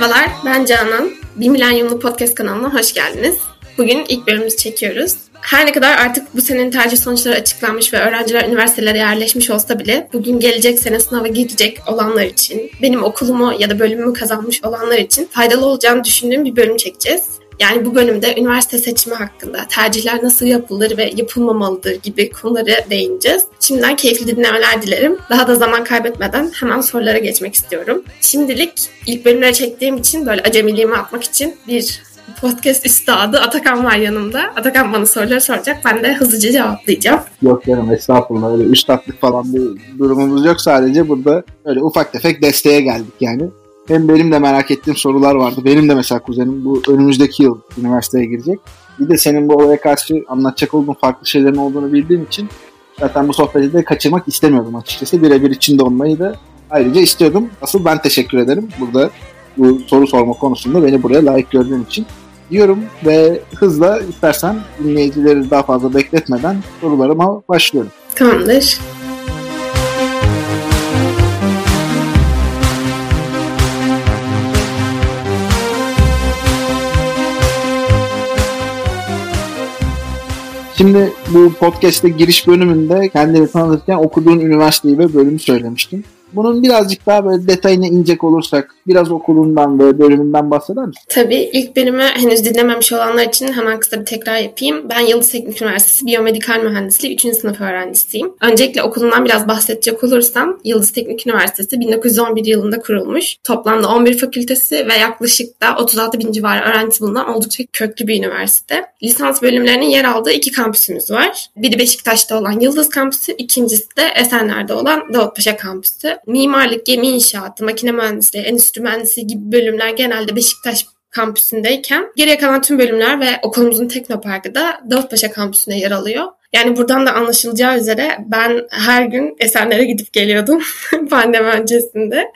Merhabalar, ben Canan. Bir Milenyumlu Podcast kanalına hoş geldiniz. Bugün ilk bölümümüzü çekiyoruz. Her ne kadar artık bu senenin tercih sonuçları açıklanmış ve öğrenciler üniversitelere yerleşmiş olsa bile bugün gelecek sene sınava girecek olanlar için, benim okulumu ya da bölümümü kazanmış olanlar için faydalı olacağını düşündüğüm bir bölüm çekeceğiz. Yani bu bölümde üniversite seçimi hakkında, tercihler nasıl yapılır ve yapılmamalıdır gibi konuları değineceğiz. Şimdiden keyifli dinlemeler dilerim. Daha da zaman kaybetmeden hemen sorulara geçmek istiyorum. Şimdilik ilk bölümleri çektiğim için böyle acemiliğimi atmak için bir podcast üstadı Atakan var yanımda. Atakan bana soruları soracak. Ben de hızlıca cevaplayacağım. Yok canım estağfurullah öyle üstadlık falan bir durumumuz yok. Sadece burada öyle ufak tefek desteğe geldik yani. Hem benim de merak ettiğim sorular vardı. Benim de mesela kuzenim bu önümüzdeki yıl üniversiteye girecek. Bir de senin bu olaya karşı anlatacak olduğun farklı şeylerin olduğunu bildiğim için zaten bu sohbeti de kaçırmak istemiyordum açıkçası. Birebir içinde olmayı da ayrıca istiyordum. Asıl ben teşekkür ederim burada bu soru sorma konusunda beni buraya layık gördüğün için diyorum ve hızla istersen dinleyicileri daha fazla bekletmeden sorularıma başlıyorum. Tamamdır. Şimdi bu podcast'te giriş bölümünde kendini tanıtırken okuduğun üniversiteyi ve bölümü söylemiştin. Bunun birazcık daha böyle detayına inecek olursak biraz okulundan ve bölümünden bahseder misin? Tabii ilk bölümü henüz dinlememiş olanlar için hemen kısa bir tekrar yapayım. Ben Yıldız Teknik Üniversitesi Biyomedikal Mühendisliği 3. sınıf öğrencisiyim. Öncelikle okulundan biraz bahsedecek olursam Yıldız Teknik Üniversitesi 1911 yılında kurulmuş. Toplamda 11 fakültesi ve yaklaşık da 36 bin civarı öğrencisi bulunan oldukça köklü bir üniversite. Lisans bölümlerinin yer aldığı iki kampüsümüz var. Biri Beşiktaş'ta olan Yıldız Kampüsü, ikincisi de Esenler'de olan Davutpaşa Kampüsü mimarlık, gemi inşaatı, makine mühendisliği, endüstri mühendisliği gibi bölümler genelde Beşiktaş kampüsündeyken geriye kalan tüm bölümler ve okulumuzun teknoparkı da Davutpaşa kampüsünde yer alıyor. Yani buradan da anlaşılacağı üzere ben her gün Esenler'e gidip geliyordum pandemi öncesinde.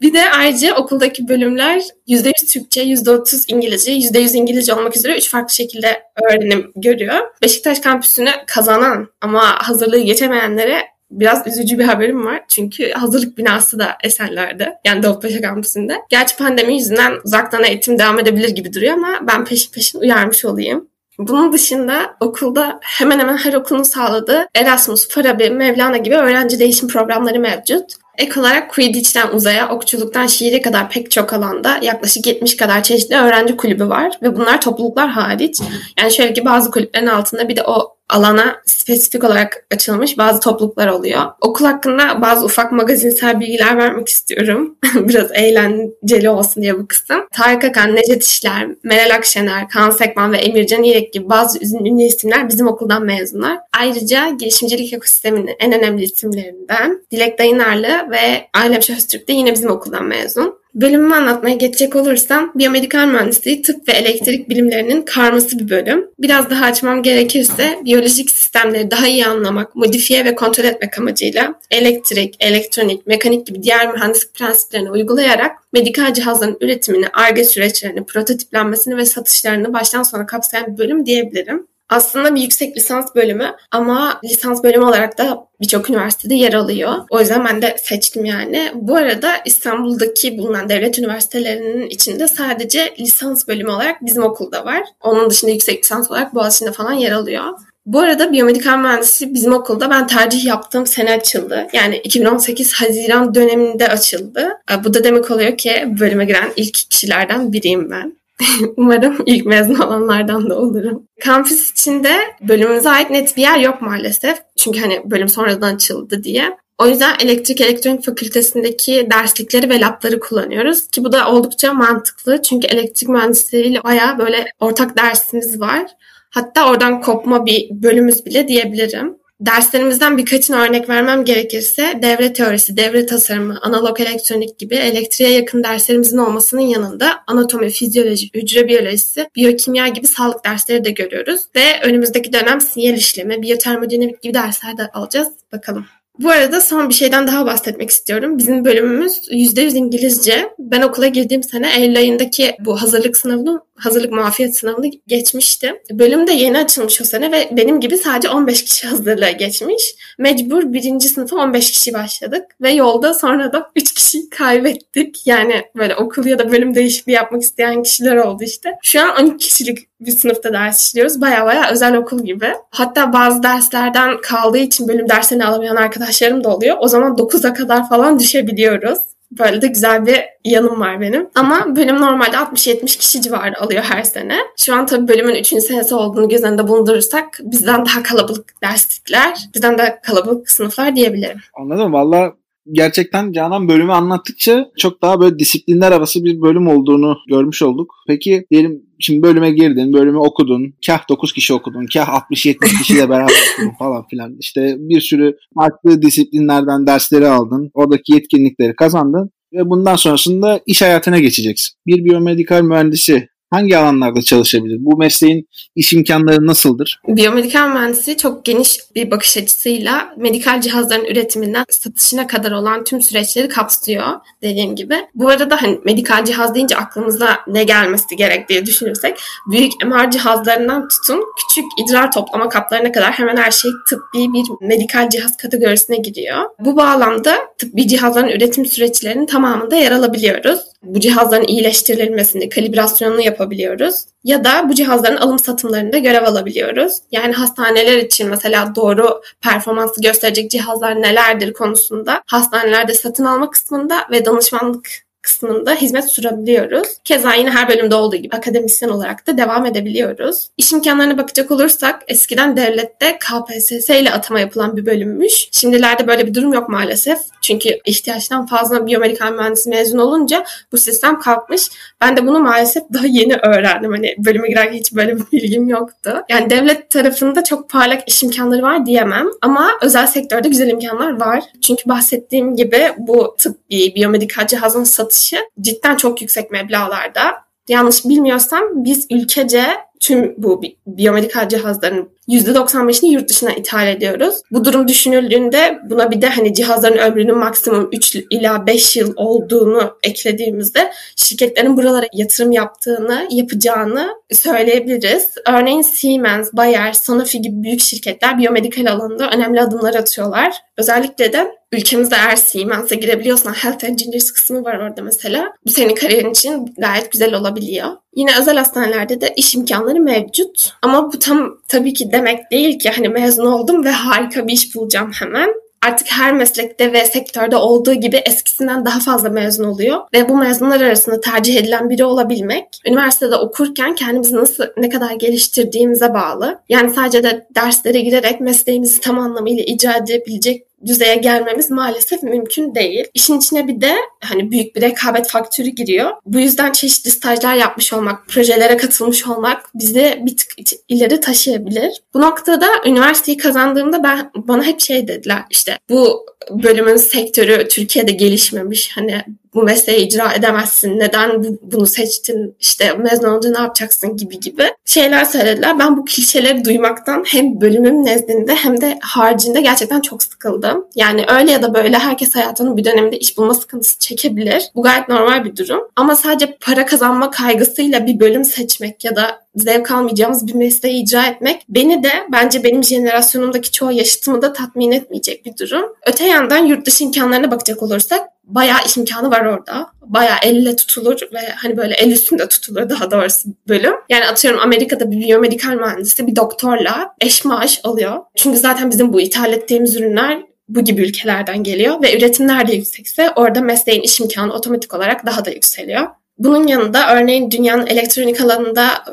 Bir de ayrıca okuldaki bölümler %100 Türkçe, %30 İngilizce, %100 İngilizce olmak üzere üç farklı şekilde öğrenim görüyor. Beşiktaş kampüsünü kazanan ama hazırlığı geçemeyenlere biraz üzücü bir haberim var. Çünkü hazırlık binası da Esenler'de. Yani Davutpaşa kampüsünde. Gerçi pandemi yüzünden uzaktan eğitim devam edebilir gibi duruyor ama ben peşin peşin uyarmış olayım. Bunun dışında okulda hemen hemen her okulun sağladığı Erasmus, Farabi, Mevlana gibi öğrenci değişim programları mevcut. Ek olarak Quidditch'ten uzaya, okçuluktan şiire kadar pek çok alanda yaklaşık 70 kadar çeşitli öğrenci kulübü var ve bunlar topluluklar hariç. Yani şöyle ki bazı kulüplerin altında bir de o alana spesifik olarak açılmış bazı topluluklar oluyor. Okul hakkında bazı ufak magazinsel bilgiler vermek istiyorum. Biraz eğlenceli olsun diye bu kısım. Tarık Akan, Necdet İşler, Meral Akşener, Kaan Sekman ve Emircan İrek gibi bazı ünlü isimler bizim okuldan mezunlar. Ayrıca girişimcilik ekosisteminin en önemli isimlerinden Dilek Dayınarlı ve Ailem Şahıstürk de yine bizim okuldan mezun. Bölümümü anlatmaya geçecek olursam biyomedikal mühendisliği tıp ve elektrik bilimlerinin karması bir bölüm. Biraz daha açmam gerekirse biyolojik sistemleri daha iyi anlamak, modifiye ve kontrol etmek amacıyla elektrik, elektronik, mekanik gibi diğer mühendislik prensiplerini uygulayarak medikal cihazların üretimini, arge süreçlerini, prototiplenmesini ve satışlarını baştan sona kapsayan bir bölüm diyebilirim. Aslında bir yüksek lisans bölümü ama lisans bölümü olarak da birçok üniversitede yer alıyor. O yüzden ben de seçtim yani. Bu arada İstanbul'daki bulunan devlet üniversitelerinin içinde sadece lisans bölümü olarak bizim okulda var. Onun dışında yüksek lisans olarak Boğaziçi'nde falan yer alıyor. Bu arada biyomedikal mühendisliği bizim okulda ben tercih yaptığım sene açıldı. Yani 2018 Haziran döneminde açıldı. Bu da demek oluyor ki bölüme giren ilk kişilerden biriyim ben. Umarım ilk mezun olanlardan da olurum. Kampüs içinde bölümümüze ait net bir yer yok maalesef. Çünkü hani bölüm sonradan açıldı diye. O yüzden elektrik elektronik fakültesindeki derslikleri ve labları kullanıyoruz. Ki bu da oldukça mantıklı. Çünkü elektrik mühendisleriyle bayağı böyle ortak dersimiz var. Hatta oradan kopma bir bölümümüz bile diyebilirim. Derslerimizden birkaçını örnek vermem gerekirse devre teorisi, devre tasarımı, analog elektronik gibi elektriğe yakın derslerimizin olmasının yanında anatomi, fizyoloji, hücre biyolojisi, biyokimya gibi sağlık dersleri de görüyoruz. Ve önümüzdeki dönem sinyal işlemi, biyotermodinamik gibi dersler de alacağız. Bakalım. Bu arada son bir şeyden daha bahsetmek istiyorum. Bizim bölümümüz %100 İngilizce. Ben okula girdiğim sene Eylül ayındaki bu hazırlık sınavını hazırlık muafiyet sınavını geçmişti. Bölüm de yeni açılmış o sene ve benim gibi sadece 15 kişi hazırlığa geçmiş. Mecbur birinci sınıfa 15 kişi başladık ve yolda sonra da 3 kişi kaybettik. Yani böyle okul ya da bölüm değişikliği yapmak isteyen kişiler oldu işte. Şu an 12 kişilik bir sınıfta ders işliyoruz. Baya baya özel okul gibi. Hatta bazı derslerden kaldığı için bölüm derslerini alamayan arkadaşlarım da oluyor. O zaman 9'a kadar falan düşebiliyoruz. Böyle de güzel bir yanım var benim. Ama bölüm normalde 60-70 kişi civarı alıyor her sene. Şu an tabii bölümün 3. senesi olduğunu göz önünde bulundurursak bizden daha kalabalık derslikler, bizden daha kalabalık sınıflar diyebilirim. Anladım. Valla gerçekten Canan bölümü anlattıkça çok daha böyle disiplinler arası bir bölüm olduğunu görmüş olduk. Peki diyelim şimdi bölüme girdin, bölümü okudun. Kah 9 kişi okudun, kah 60-70 kişiyle beraber okudun falan filan. İşte bir sürü farklı disiplinlerden dersleri aldın. Oradaki yetkinlikleri kazandın ve bundan sonrasında iş hayatına geçeceksin. Bir biyomedikal mühendisi hangi alanlarda çalışabilir? Bu mesleğin iş imkanları nasıldır? Biyomedikal mühendisi çok geniş bir bakış açısıyla medikal cihazların üretiminden satışına kadar olan tüm süreçleri kapsıyor dediğim gibi. Bu arada hani medikal cihaz deyince aklımıza ne gelmesi gerek diye düşünürsek büyük MR cihazlarından tutun küçük idrar toplama kaplarına kadar hemen her şey tıbbi bir medikal cihaz kategorisine giriyor. Bu bağlamda tıbbi cihazların üretim süreçlerinin tamamında yer alabiliyoruz. Bu cihazların iyileştirilmesini, kalibrasyonunu yapabiliyoruz. Ya da bu cihazların alım satımlarında görev alabiliyoruz. Yani hastaneler için mesela doğru performansı gösterecek cihazlar nelerdir konusunda hastanelerde satın alma kısmında ve danışmanlık kısmında hizmet sürebiliyoruz. Keza yine her bölümde olduğu gibi akademisyen olarak da devam edebiliyoruz. İş imkanlarına bakacak olursak eskiden devlette KPSS ile atama yapılan bir bölümmüş. Şimdilerde böyle bir durum yok maalesef. Çünkü ihtiyaçtan fazla biyomedikal mühendisi mezun olunca bu sistem kalkmış. Ben de bunu maalesef daha yeni öğrendim. Hani bölüme girerken hiç böyle bir bilgim yoktu. Yani devlet tarafında çok parlak iş imkanları var diyemem. Ama özel sektörde güzel imkanlar var. Çünkü bahsettiğim gibi bu tıbbi, biyomedikal cihazın satışı cidden çok yüksek meblalarda. Yanlış bilmiyorsam biz ülkece tüm bu biyomedikal cihazların %95'ini yurt dışına ithal ediyoruz. Bu durum düşünüldüğünde buna bir de hani cihazların ömrünün maksimum 3 ila 5 yıl olduğunu eklediğimizde şirketlerin buralara yatırım yaptığını, yapacağını söyleyebiliriz. Örneğin Siemens, Bayer, Sanofi gibi büyük şirketler biyomedikal alanında önemli adımlar atıyorlar. Özellikle de ülkemizde eğer Siemens'e girebiliyorsan Health Engineers kısmı var orada mesela. Bu senin kariyerin için gayet güzel olabiliyor. Yine özel hastanelerde de iş imkanları mevcut. Ama bu tam tabii ki demek değil ki hani mezun oldum ve harika bir iş bulacağım hemen artık her meslekte ve sektörde olduğu gibi eskisinden daha fazla mezun oluyor. Ve bu mezunlar arasında tercih edilen biri olabilmek, üniversitede okurken kendimizi nasıl, ne kadar geliştirdiğimize bağlı. Yani sadece de derslere girerek mesleğimizi tam anlamıyla icra edebilecek düzeye gelmemiz maalesef mümkün değil. İşin içine bir de hani büyük bir rekabet faktörü giriyor. Bu yüzden çeşitli stajlar yapmış olmak, projelere katılmış olmak bizi bir tık ileri taşıyabilir. Bu noktada üniversiteyi kazandığımda ben bana hep şey dediler işte bu bölümün sektörü Türkiye'de gelişmemiş. Hani bu mesleği icra edemezsin. Neden bu, bunu seçtin? İşte mezun olunca ne yapacaksın gibi gibi şeyler söylediler. Ben bu klişeleri duymaktan hem bölümüm nezdinde hem de haricinde gerçekten çok sıkıldım. Yani öyle ya da böyle herkes hayatının bir döneminde iş bulma sıkıntısı çekebilir. Bu gayet normal bir durum. Ama sadece para kazanma kaygısıyla bir bölüm seçmek ya da zevk almayacağımız bir mesleği icra etmek beni de bence benim jenerasyonumdaki çoğu yaşıtımı da tatmin etmeyecek bir durum. Öte yandan yurt dışı imkanlarına bakacak olursak bayağı imkanı var orada. Bayağı elle tutulur ve hani böyle el üstünde tutulur daha doğrusu bölüm. Yani atıyorum Amerika'da bir biyomedikal mühendisi bir doktorla eş maaş alıyor. Çünkü zaten bizim bu ithal ettiğimiz ürünler bu gibi ülkelerden geliyor ve üretim nerede yüksekse orada mesleğin iş imkanı otomatik olarak daha da yükseliyor. Bunun yanında örneğin dünyanın elektronik alanında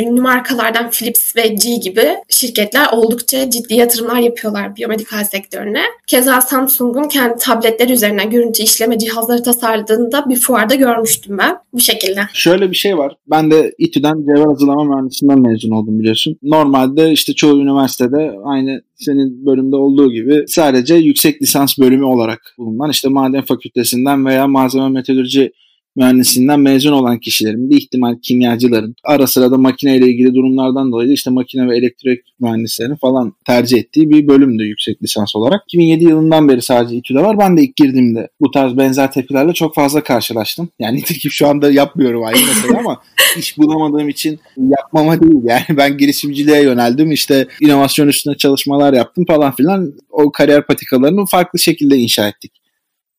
ünlü markalardan Philips ve G gibi şirketler oldukça ciddi yatırımlar yapıyorlar biyomedikal sektörüne. Keza Samsung'un kendi tabletleri üzerinden görüntü işleme cihazları tasarladığında bir fuarda görmüştüm ben. Bu şekilde. Şöyle bir şey var. Ben de İTÜ'den cevher hazırlama mühendisinden mezun oldum biliyorsun. Normalde işte çoğu üniversitede aynı senin bölümde olduğu gibi sadece yüksek lisans bölümü olarak bulunan işte maden fakültesinden veya malzeme meteoroloji mühendisliğinden mezun olan kişilerin, bir ihtimal kimyacıların, ara sıra da makineyle ilgili durumlardan dolayı işte makine ve elektrik mühendislerinin falan tercih ettiği bir bölümdü yüksek lisans olarak. 2007 yılından beri sadece İTÜ'de var. Ben de ilk girdiğimde bu tarz benzer tepkilerle çok fazla karşılaştım. Yani nitekim şu anda yapmıyorum aynı mesela ama iş bulamadığım için yapmama değil. Yani ben girişimciliğe yöneldim. İşte inovasyon üstüne çalışmalar yaptım falan filan. O kariyer patikalarını farklı şekilde inşa ettik.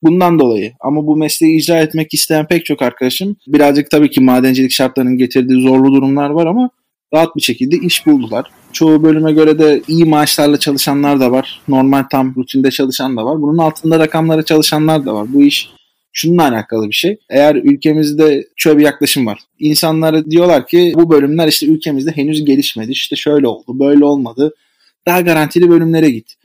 Bundan dolayı ama bu mesleği icra etmek isteyen pek çok arkadaşım birazcık tabii ki madencilik şartlarının getirdiği zorlu durumlar var ama rahat bir şekilde iş buldular. Çoğu bölüme göre de iyi maaşlarla çalışanlar da var. Normal tam rutinde çalışan da var. Bunun altında rakamlara çalışanlar da var. Bu iş şununla alakalı bir şey. Eğer ülkemizde şöyle bir yaklaşım var. İnsanlara diyorlar ki bu bölümler işte ülkemizde henüz gelişmedi. İşte şöyle oldu, böyle olmadı. Daha garantili bölümlere git.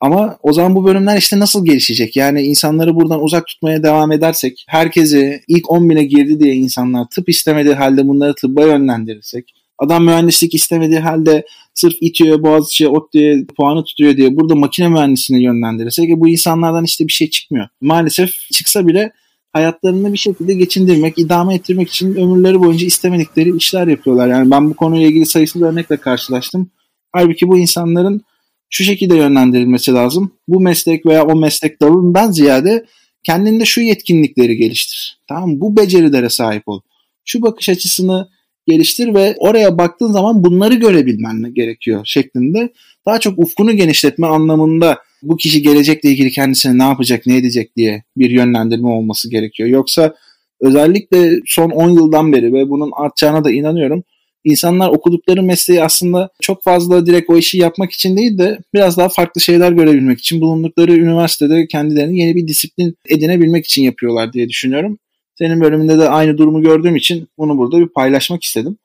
Ama o zaman bu bölümler işte nasıl gelişecek? Yani insanları buradan uzak tutmaya devam edersek, herkesi ilk 10 bine girdi diye insanlar tıp istemediği halde bunları tıbba yönlendirirsek, adam mühendislik istemediği halde sırf İTÜ'ye, Boğaziçi'ye, ODTÜ'ye puanı tutuyor diye burada makine mühendisliğine yönlendirirsek e bu insanlardan işte bir şey çıkmıyor. Maalesef çıksa bile hayatlarını bir şekilde geçindirmek, idame ettirmek için ömürleri boyunca istemedikleri işler yapıyorlar. Yani ben bu konuyla ilgili sayısız örnekle karşılaştım. Halbuki bu insanların şu şekilde yönlendirilmesi lazım. Bu meslek veya o meslek dalından ziyade kendinde şu yetkinlikleri geliştir. Tamam Bu becerilere sahip ol. Şu bakış açısını geliştir ve oraya baktığın zaman bunları görebilmen gerekiyor şeklinde. Daha çok ufkunu genişletme anlamında bu kişi gelecekle ilgili kendisine ne yapacak, ne edecek diye bir yönlendirme olması gerekiyor. Yoksa özellikle son 10 yıldan beri ve bunun artacağına da inanıyorum insanlar okudukları mesleği aslında çok fazla direkt o işi yapmak için değil de biraz daha farklı şeyler görebilmek için bulundukları üniversitede kendilerini yeni bir disiplin edinebilmek için yapıyorlar diye düşünüyorum. Senin bölümünde de aynı durumu gördüğüm için bunu burada bir paylaşmak istedim.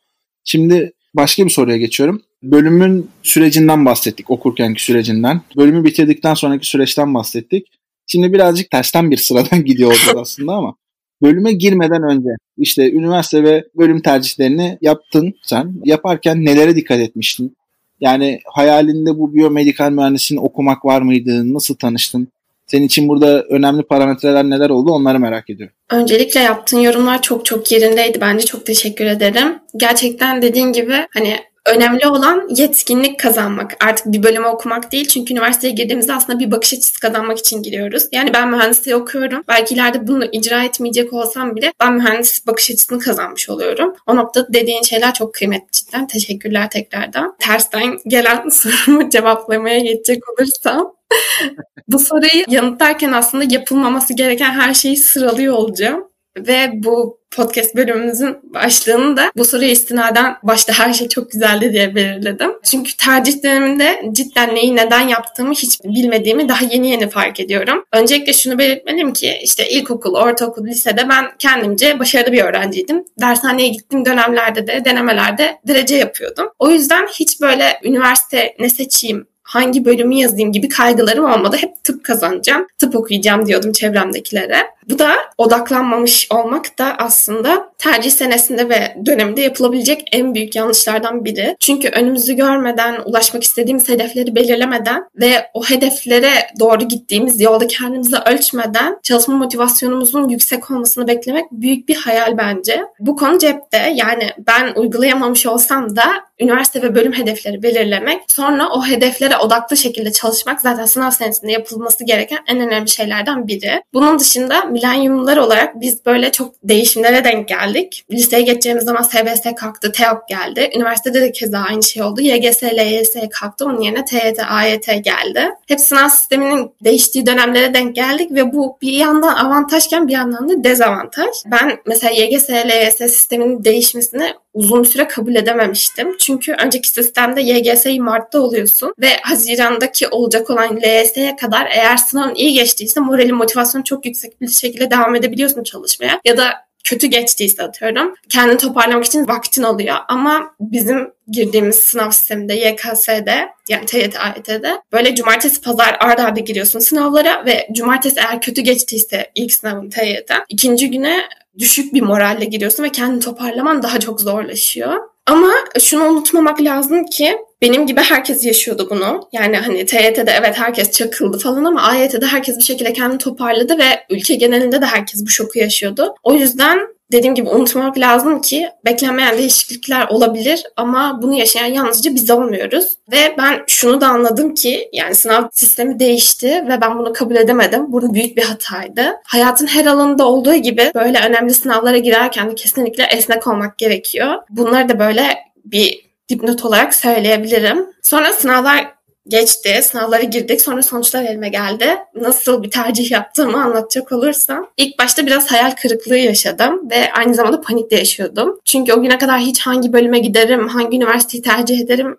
Şimdi başka bir soruya geçiyorum. Bölümün sürecinden bahsettik, okurkenki sürecinden. Bölümü bitirdikten sonraki süreçten bahsettik. Şimdi birazcık tersten bir sıradan gidiyor aslında ama bölüme girmeden önce işte üniversite ve bölüm tercihlerini yaptın sen. Yaparken nelere dikkat etmiştin? Yani hayalinde bu biyomedikal mühendisliğini okumak var mıydı? Nasıl tanıştın? Senin için burada önemli parametreler neler oldu onları merak ediyorum. Öncelikle yaptığın yorumlar çok çok yerindeydi. Bence çok teşekkür ederim. Gerçekten dediğin gibi hani önemli olan yetkinlik kazanmak. Artık bir bölümü okumak değil. Çünkü üniversiteye girdiğimizde aslında bir bakış açısı kazanmak için giriyoruz. Yani ben mühendisliği okuyorum. Belki ileride bunu icra etmeyecek olsam bile ben mühendis bakış açısını kazanmış oluyorum. O noktada dediğin şeyler çok kıymetli cidden. Teşekkürler tekrardan. Tersten gelen sorumu cevaplamaya geçecek olursam bu soruyu yanıtlarken aslında yapılmaması gereken her şeyi sıralıyor olacağım. Ve bu podcast bölümümüzün başlığını da bu soruya istinaden başta her şey çok güzeldi diye belirledim. Çünkü tercih döneminde cidden neyi neden yaptığımı hiç bilmediğimi daha yeni yeni fark ediyorum. Öncelikle şunu belirtmeliyim ki işte ilkokul, ortaokul, lisede ben kendimce başarılı bir öğrenciydim. Dershaneye gittiğim dönemlerde de denemelerde derece yapıyordum. O yüzden hiç böyle üniversite ne seçeyim, hangi bölümü yazayım gibi kaygılarım olmadı. Hep tıp kazanacağım, tıp okuyacağım diyordum çevremdekilere. Bu da odaklanmamış olmak da aslında tercih senesinde ve döneminde yapılabilecek en büyük yanlışlardan biri. Çünkü önümüzü görmeden, ulaşmak istediğimiz hedefleri belirlemeden ve o hedeflere doğru gittiğimiz yolda kendimizi ölçmeden çalışma motivasyonumuzun yüksek olmasını beklemek büyük bir hayal bence. Bu konu cepte. Yani ben uygulayamamış olsam da üniversite ve bölüm hedefleri belirlemek, sonra o hedeflere odaklı şekilde çalışmak zaten sınav senesinde yapılması gereken en önemli şeylerden biri. Bunun dışında milenyumlar olarak biz böyle çok değişimlere denk geldik. Liseye geçeceğimiz zaman SBS kalktı, TEOK geldi. Üniversitede de keza aynı şey oldu. YGS, LYS kalktı. Onun yerine TYT, AYT geldi. Hep sınav sisteminin değiştiği dönemlere denk geldik ve bu bir yandan avantajken bir yandan da dezavantaj. Ben mesela YGS, LYS sisteminin değişmesini uzun süre kabul edememiştim. Çünkü önceki sistemde YGS'yi Mart'ta oluyorsun ve Haziran'daki olacak olan LYS'ye kadar eğer sınavın iyi geçtiyse moralin motivasyonu çok yüksek bir şekilde devam edebiliyorsun çalışmaya. Ya da kötü geçtiyse atıyorum. Kendini toparlamak için vaktin oluyor. Ama bizim girdiğimiz sınav sisteminde YKS'de yani TYT, AYT'de böyle cumartesi pazar arda arda giriyorsun sınavlara ve cumartesi eğer kötü geçtiyse ilk sınavın TYT ikinci güne düşük bir moralle giriyorsun ve kendini toparlaman daha çok zorlaşıyor. Ama şunu unutmamak lazım ki benim gibi herkes yaşıyordu bunu. Yani hani TYT'de evet herkes çakıldı falan ama AYT'de herkes bir şekilde kendini toparladı ve ülke genelinde de herkes bu şoku yaşıyordu. O yüzden dediğim gibi unutmamak lazım ki beklenmeyen değişiklikler olabilir ama bunu yaşayan yalnızca biz olmuyoruz. Ve ben şunu da anladım ki yani sınav sistemi değişti ve ben bunu kabul edemedim. Burada büyük bir hataydı. Hayatın her alanında olduğu gibi böyle önemli sınavlara girerken de kesinlikle esnek olmak gerekiyor. Bunları da böyle bir dipnot olarak söyleyebilirim. Sonra sınavlar geçti. Sınavlara girdik. Sonra sonuçlar elime geldi. Nasıl bir tercih yaptığımı anlatacak olursam. ilk başta biraz hayal kırıklığı yaşadım ve aynı zamanda panik de yaşıyordum. Çünkü o güne kadar hiç hangi bölüme giderim, hangi üniversiteyi tercih ederim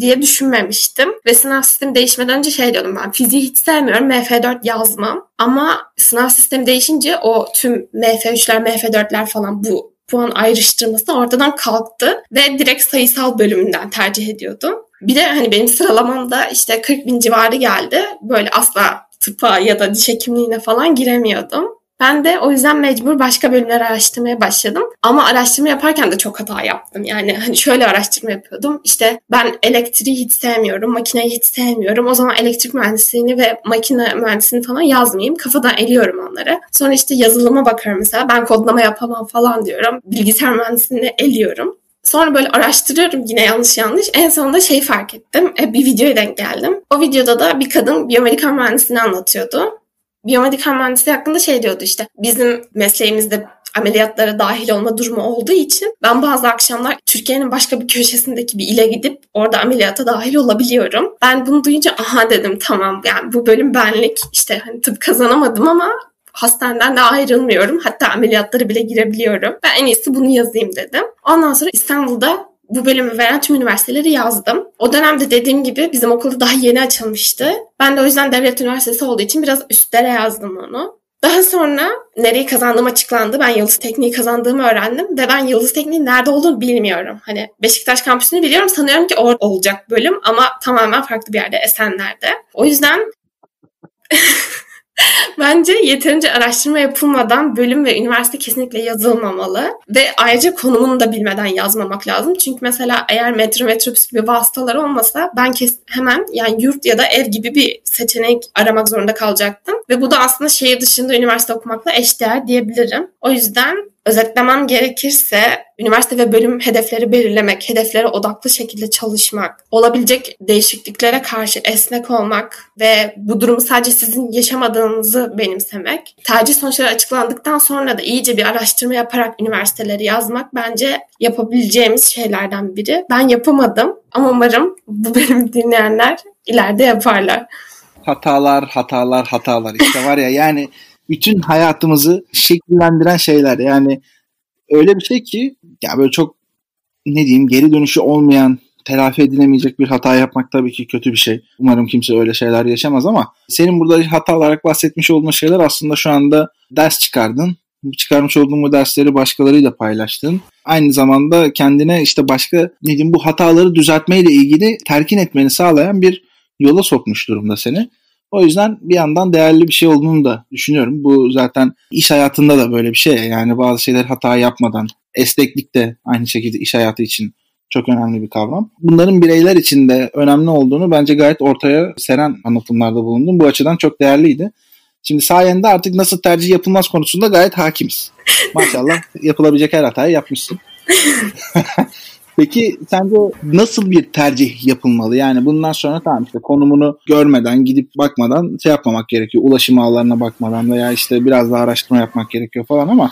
diye düşünmemiştim. Ve sınav sistemi değişmeden önce şey diyordum ben fiziği hiç sevmiyorum MF4 yazmam. Ama sınav sistemi değişince o tüm MF3'ler MF4'ler falan bu puan ayrıştırması ortadan kalktı ve direkt sayısal bölümünden tercih ediyordum. Bir de hani benim sıralamamda işte 40 bin civarı geldi. Böyle asla tıpa ya da diş hekimliğine falan giremiyordum. Ben de o yüzden mecbur başka bölümler araştırmaya başladım. Ama araştırma yaparken de çok hata yaptım. Yani hani şöyle araştırma yapıyordum. İşte ben elektriği hiç sevmiyorum, makineyi hiç sevmiyorum. O zaman elektrik mühendisliğini ve makine mühendisliğini falan yazmayayım. Kafadan eliyorum onları. Sonra işte yazılıma bakıyorum mesela. Ben kodlama yapamam falan diyorum. Bilgisayar mühendisliğini eliyorum. Sonra böyle araştırıyorum yine yanlış yanlış. En sonunda şey fark ettim. E, bir videoya denk geldim. O videoda da bir kadın biyomedikal mühendisliğini anlatıyordu. Biyomedikal mühendisliği hakkında şey diyordu işte. Bizim mesleğimizde ameliyatlara dahil olma durumu olduğu için ben bazı akşamlar Türkiye'nin başka bir köşesindeki bir ile gidip orada ameliyata dahil olabiliyorum. Ben bunu duyunca aha dedim tamam yani bu bölüm benlik işte hani tıp kazanamadım ama hastaneden de ayrılmıyorum. Hatta ameliyatlara bile girebiliyorum. Ben en iyisi bunu yazayım dedim. Ondan sonra İstanbul'da bu bölümü veren tüm üniversiteleri yazdım. O dönemde dediğim gibi bizim okulda daha yeni açılmıştı. Ben de o yüzden devlet üniversitesi olduğu için biraz üstlere yazdım onu. Daha sonra nereyi kazandığım açıklandı. Ben Yıldız Tekniği kazandığımı öğrendim ve ben Yıldız Tekniği nerede olduğunu bilmiyorum. Hani Beşiktaş kampüsünü biliyorum. Sanıyorum ki orada olacak bölüm ama tamamen farklı bir yerde Esenler'de. O yüzden Bence yeterince araştırma yapılmadan bölüm ve üniversite kesinlikle yazılmamalı. Ve ayrıca konumunu da bilmeden yazmamak lazım. Çünkü mesela eğer metro metrobüs gibi vasıtalar olmasa ben kes hemen yani yurt ya da ev gibi bir seçenek aramak zorunda kalacaktım. Ve bu da aslında şehir dışında üniversite okumakla eşdeğer diyebilirim. O yüzden özetlemem gerekirse üniversite ve bölüm hedefleri belirlemek, hedeflere odaklı şekilde çalışmak, olabilecek değişikliklere karşı esnek olmak ve bu durumu sadece sizin yaşamadığınızı benimsemek, tercih sonuçları açıklandıktan sonra da iyice bir araştırma yaparak üniversiteleri yazmak bence yapabileceğimiz şeylerden biri. Ben yapamadım ama umarım bu bölümü dinleyenler ileride yaparlar. Hatalar, hatalar, hatalar. İşte var ya yani bütün hayatımızı şekillendiren şeyler. Yani öyle bir şey ki ya böyle çok ne diyeyim geri dönüşü olmayan telafi edilemeyecek bir hata yapmak tabii ki kötü bir şey. Umarım kimse öyle şeyler yaşamaz ama senin burada hata olarak bahsetmiş olduğun şeyler aslında şu anda ders çıkardın. Çıkarmış olduğun bu dersleri başkalarıyla paylaştın. Aynı zamanda kendine işte başka ne diyeyim bu hataları düzeltmeyle ilgili terkin etmeni sağlayan bir yola sokmuş durumda seni. O yüzden bir yandan değerli bir şey olduğunu da düşünüyorum. Bu zaten iş hayatında da böyle bir şey. Yani bazı şeyler hata yapmadan, esneklik de aynı şekilde iş hayatı için çok önemli bir kavram. Bunların bireyler için de önemli olduğunu bence gayet ortaya seren anlatımlarda bulundum. Bu açıdan çok değerliydi. Şimdi sayende artık nasıl tercih yapılmaz konusunda gayet hakimiz. Maşallah yapılabilecek her hatayı yapmışsın. Peki sence nasıl bir tercih yapılmalı? Yani bundan sonra tamam işte konumunu görmeden, gidip bakmadan şey yapmamak gerekiyor. Ulaşım ağlarına bakmadan veya işte biraz daha araştırma yapmak gerekiyor falan ama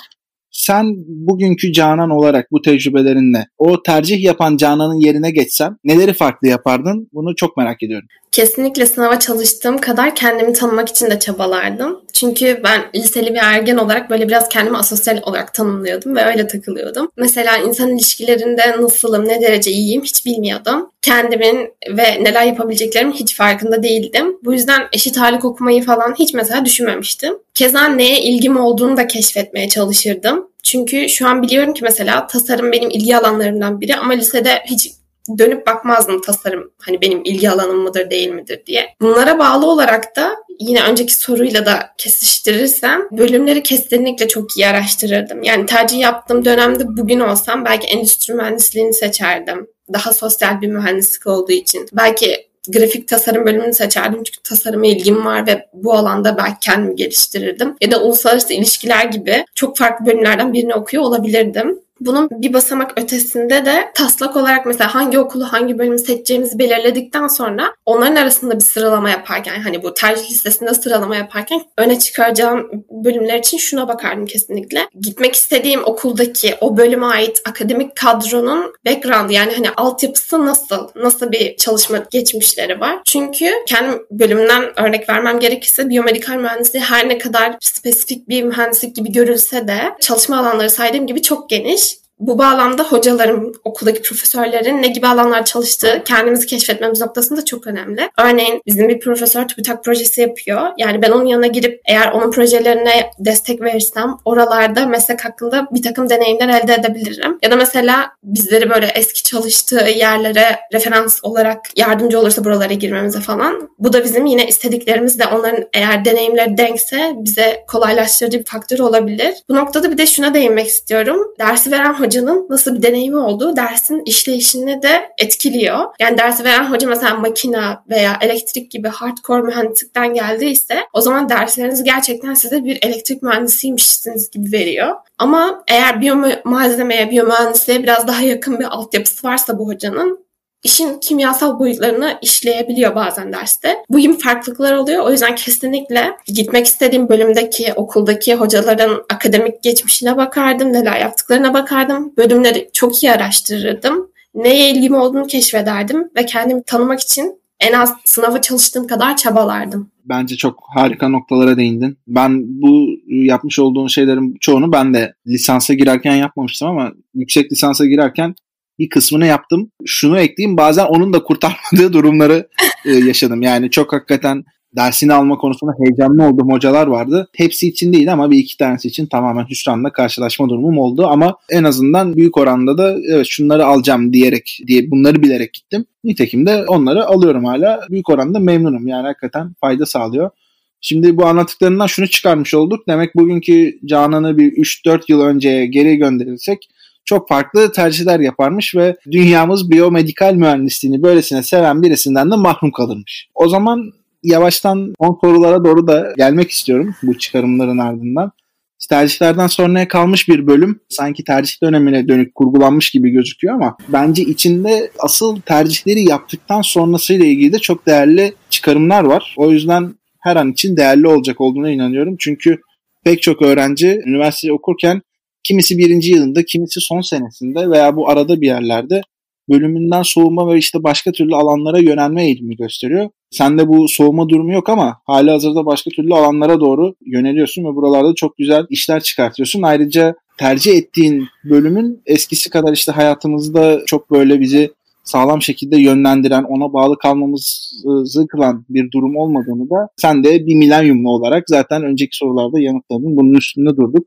sen bugünkü Canan olarak bu tecrübelerinle o tercih yapan Canan'ın yerine geçsen neleri farklı yapardın? Bunu çok merak ediyorum. Kesinlikle sınava çalıştığım kadar kendimi tanımak için de çabalardım. Çünkü ben liseli bir ergen olarak böyle biraz kendimi asosyal olarak tanımlıyordum ve öyle takılıyordum. Mesela insan ilişkilerinde nasılım, ne derece iyiyim hiç bilmiyordum. Kendimin ve neler yapabileceklerimin hiç farkında değildim. Bu yüzden eşit ağırlık okumayı falan hiç mesela düşünmemiştim. Keza neye ilgim olduğunu da keşfetmeye çalışırdım. Çünkü şu an biliyorum ki mesela tasarım benim ilgi alanlarımdan biri ama lisede hiç dönüp bakmazdım tasarım hani benim ilgi alanım mıdır değil midir diye. Bunlara bağlı olarak da yine önceki soruyla da kesiştirirsem bölümleri kesinlikle çok iyi araştırırdım. Yani tercih yaptığım dönemde bugün olsam belki endüstri mühendisliğini seçerdim. Daha sosyal bir mühendislik olduğu için. Belki grafik tasarım bölümünü seçerdim çünkü tasarıma ilgim var ve bu alanda belki kendimi geliştirirdim. Ya da uluslararası ilişkiler gibi çok farklı bölümlerden birini okuyor olabilirdim. Bunun bir basamak ötesinde de taslak olarak mesela hangi okulu hangi bölümü seçeceğimizi belirledikten sonra onların arasında bir sıralama yaparken hani bu tercih listesinde sıralama yaparken öne çıkaracağım bölümler için şuna bakardım kesinlikle. Gitmek istediğim okuldaki o bölüme ait akademik kadronun background yani hani altyapısı nasıl? Nasıl bir çalışma geçmişleri var? Çünkü kendim bölümünden örnek vermem gerekirse biyomedikal mühendisliği her ne kadar spesifik bir mühendislik gibi görülse de çalışma alanları saydığım gibi çok geniş bu bağlamda hocalarım, okuldaki profesörlerin ne gibi alanlar çalıştığı kendimizi keşfetmemiz noktasında çok önemli. Örneğin bizim bir profesör TÜBİTAK projesi yapıyor. Yani ben onun yanına girip eğer onun projelerine destek verirsem oralarda meslek hakkında bir takım deneyimler elde edebilirim. Ya da mesela bizleri böyle eski çalıştığı yerlere referans olarak yardımcı olursa buralara girmemize falan. Bu da bizim yine istediklerimizle onların eğer deneyimleri denkse bize kolaylaştırıcı bir faktör olabilir. Bu noktada bir de şuna değinmek istiyorum. Dersi veren hocanın nasıl bir deneyimi olduğu dersin işleyişini de etkiliyor. Yani dersi veren hoca mesela makina veya elektrik gibi hardcore mühendislikten geldiyse o zaman dersleriniz gerçekten size bir elektrik mühendisiymişsiniz gibi veriyor. Ama eğer biyomalzemeye, biyomühendisliğe biraz daha yakın bir altyapısı varsa bu hocanın işin kimyasal boyutlarını işleyebiliyor bazen derste. Bu gibi farklılıklar oluyor. O yüzden kesinlikle gitmek istediğim bölümdeki, okuldaki hocaların akademik geçmişine bakardım, neler yaptıklarına bakardım. Bölümleri çok iyi araştırırdım. Neye ilgim olduğunu keşfederdim ve kendimi tanımak için en az sınava çalıştığım kadar çabalardım. Bence çok harika noktalara değindin. Ben bu yapmış olduğun şeylerin çoğunu ben de lisansa girerken yapmamıştım ama yüksek lisansa girerken bir kısmını yaptım. Şunu ekleyeyim bazen onun da kurtarmadığı durumları e, yaşadım. Yani çok hakikaten dersini alma konusunda heyecanlı olduğum hocalar vardı. Hepsi için değil ama bir iki tanesi için tamamen hüsranla karşılaşma durumum oldu. Ama en azından büyük oranda da evet şunları alacağım diyerek diye bunları bilerek gittim. Nitekim de onları alıyorum hala. Büyük oranda memnunum. Yani hakikaten fayda sağlıyor. Şimdi bu anlattıklarından şunu çıkarmış olduk. Demek bugünkü Canan'ı bir 3-4 yıl önceye geri gönderirsek çok farklı tercihler yaparmış ve dünyamız biyomedikal mühendisliğini böylesine seven birisinden de mahrum kalırmış. O zaman yavaştan son sorulara doğru da gelmek istiyorum bu çıkarımların ardından. Tercihlerden sonraya kalmış bir bölüm sanki tercih dönemine dönük kurgulanmış gibi gözüküyor ama bence içinde asıl tercihleri yaptıktan sonrasıyla ilgili de çok değerli çıkarımlar var. O yüzden her an için değerli olacak olduğuna inanıyorum. Çünkü pek çok öğrenci üniversite okurken Kimisi birinci yılında, kimisi son senesinde veya bu arada bir yerlerde bölümünden soğuma ve işte başka türlü alanlara yönelme eğilimi gösteriyor. Sende bu soğuma durumu yok ama hali hazırda başka türlü alanlara doğru yöneliyorsun ve buralarda çok güzel işler çıkartıyorsun. Ayrıca tercih ettiğin bölümün eskisi kadar işte hayatımızda çok böyle bizi sağlam şekilde yönlendiren, ona bağlı kalmamızı kılan bir durum olmadığını da sen de bir milenyumlu olarak zaten önceki sorularda yanıtladın. Bunun üstünde durduk.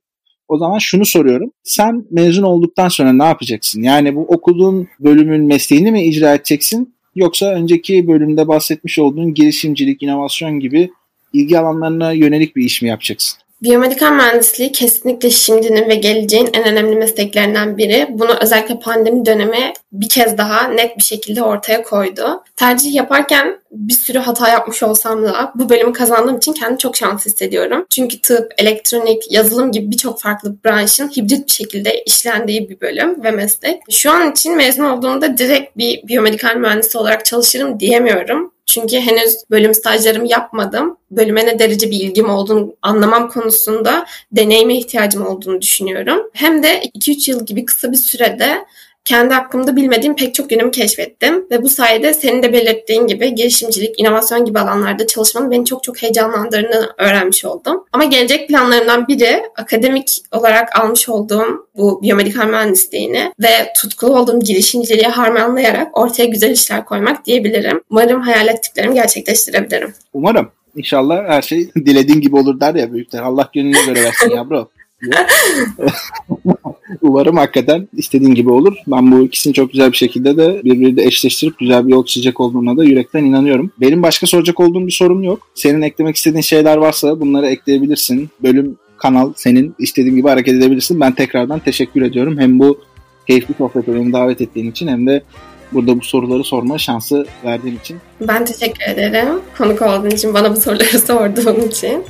O zaman şunu soruyorum. Sen mezun olduktan sonra ne yapacaksın? Yani bu okuduğun bölümün mesleğini mi icra edeceksin? Yoksa önceki bölümde bahsetmiş olduğun girişimcilik, inovasyon gibi ilgi alanlarına yönelik bir iş mi yapacaksın? Biyomedikal mühendisliği kesinlikle şimdinin ve geleceğin en önemli mesleklerinden biri. Bunu özellikle pandemi dönemi bir kez daha net bir şekilde ortaya koydu. Tercih yaparken bir sürü hata yapmış olsam da bu bölümü kazandığım için kendimi çok şanslı hissediyorum. Çünkü tıp, elektronik, yazılım gibi birçok farklı branşın hibrit bir şekilde işlendiği bir bölüm ve meslek. Şu an için mezun olduğumda direkt bir biyomedikal mühendisi olarak çalışırım diyemiyorum. Çünkü henüz bölüm stajlarımı yapmadım. Bölüme ne derece bir ilgim olduğunu anlamam konusunda deneyime ihtiyacım olduğunu düşünüyorum. Hem de 2-3 yıl gibi kısa bir sürede kendi hakkımda bilmediğim pek çok yönümü keşfettim ve bu sayede senin de belirttiğin gibi girişimcilik, inovasyon gibi alanlarda çalışmanın beni çok çok heyecanlandırdığını öğrenmiş oldum. Ama gelecek planlarımdan biri akademik olarak almış olduğum bu biyomedikal mühendisliğini ve tutkulu olduğum girişimciliği harmanlayarak ortaya güzel işler koymak diyebilirim. Umarım hayal ettiklerimi gerçekleştirebilirim. Umarım. İnşallah her şey dilediğin gibi olur der ya büyükler. Allah gönlüne göre versin yavrum. Umarım hakikaten istediğin gibi olur. Ben bu ikisini çok güzel bir şekilde de birbiriyle eşleştirip güzel bir yol çizecek olduğuna da yürekten inanıyorum. Benim başka soracak olduğum bir sorum yok. Senin eklemek istediğin şeyler varsa bunları ekleyebilirsin. Bölüm kanal senin istediğin gibi hareket edebilirsin. Ben tekrardan teşekkür ediyorum. Hem bu keyifli sohbete beni davet ettiğin için hem de burada bu soruları sorma şansı verdiğin için. Ben teşekkür ederim. Konuk olduğun için, bana bu soruları sorduğun için.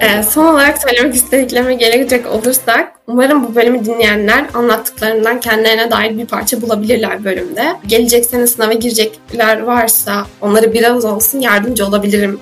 ee, son olarak söylemek istediklerime gelecek olursak, umarım bu bölümü dinleyenler anlattıklarımdan kendilerine dair bir parça bulabilirler bölümde. Gelecek sene sınava girecekler varsa onları biraz olsun yardımcı olabilirim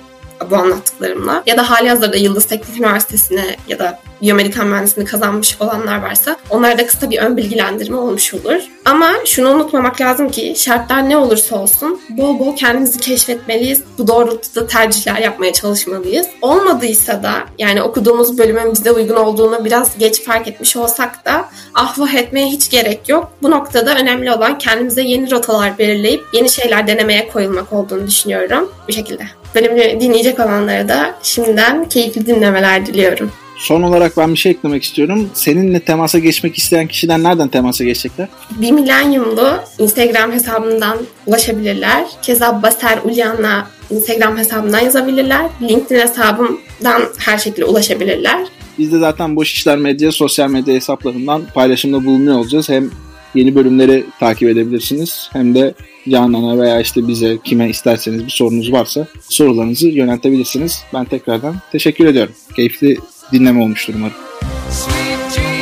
bu anlattıklarımla ya da hali hazırda Yıldız Teknik Üniversitesi'ne ya da biyomedikal mühendisliğini kazanmış olanlar varsa onlarda kısa bir ön bilgilendirme olmuş olur. Ama şunu unutmamak lazım ki şartlar ne olursa olsun bol bol kendimizi keşfetmeliyiz. Bu doğrultuda tercihler yapmaya çalışmalıyız. Olmadıysa da yani okuduğumuz bölümün bize uygun olduğunu biraz geç fark etmiş olsak da ahvah etmeye hiç gerek yok. Bu noktada önemli olan kendimize yeni rotalar belirleyip yeni şeyler denemeye koyulmak olduğunu düşünüyorum. Bu şekilde. Bölümü dinleyecek olanlara da şimdiden keyifli dinlemeler diliyorum. Son olarak ben bir şey eklemek istiyorum. Seninle temasa geçmek isteyen kişiler nereden temasa geçecekler? Bir milenyumlu Instagram hesabından ulaşabilirler. Keza Baser Ulyan'la Instagram hesabından yazabilirler. LinkedIn hesabımdan her şekilde ulaşabilirler. Biz de zaten Boş İşler Medya sosyal medya hesaplarından paylaşımda bulunuyor olacağız. Hem yeni bölümleri takip edebilirsiniz hem de Canan'a veya işte bize kime isterseniz bir sorunuz varsa sorularınızı yöneltebilirsiniz. Ben tekrardan teşekkür ediyorum. Keyifli dinleme olmuştur umarım. Sweet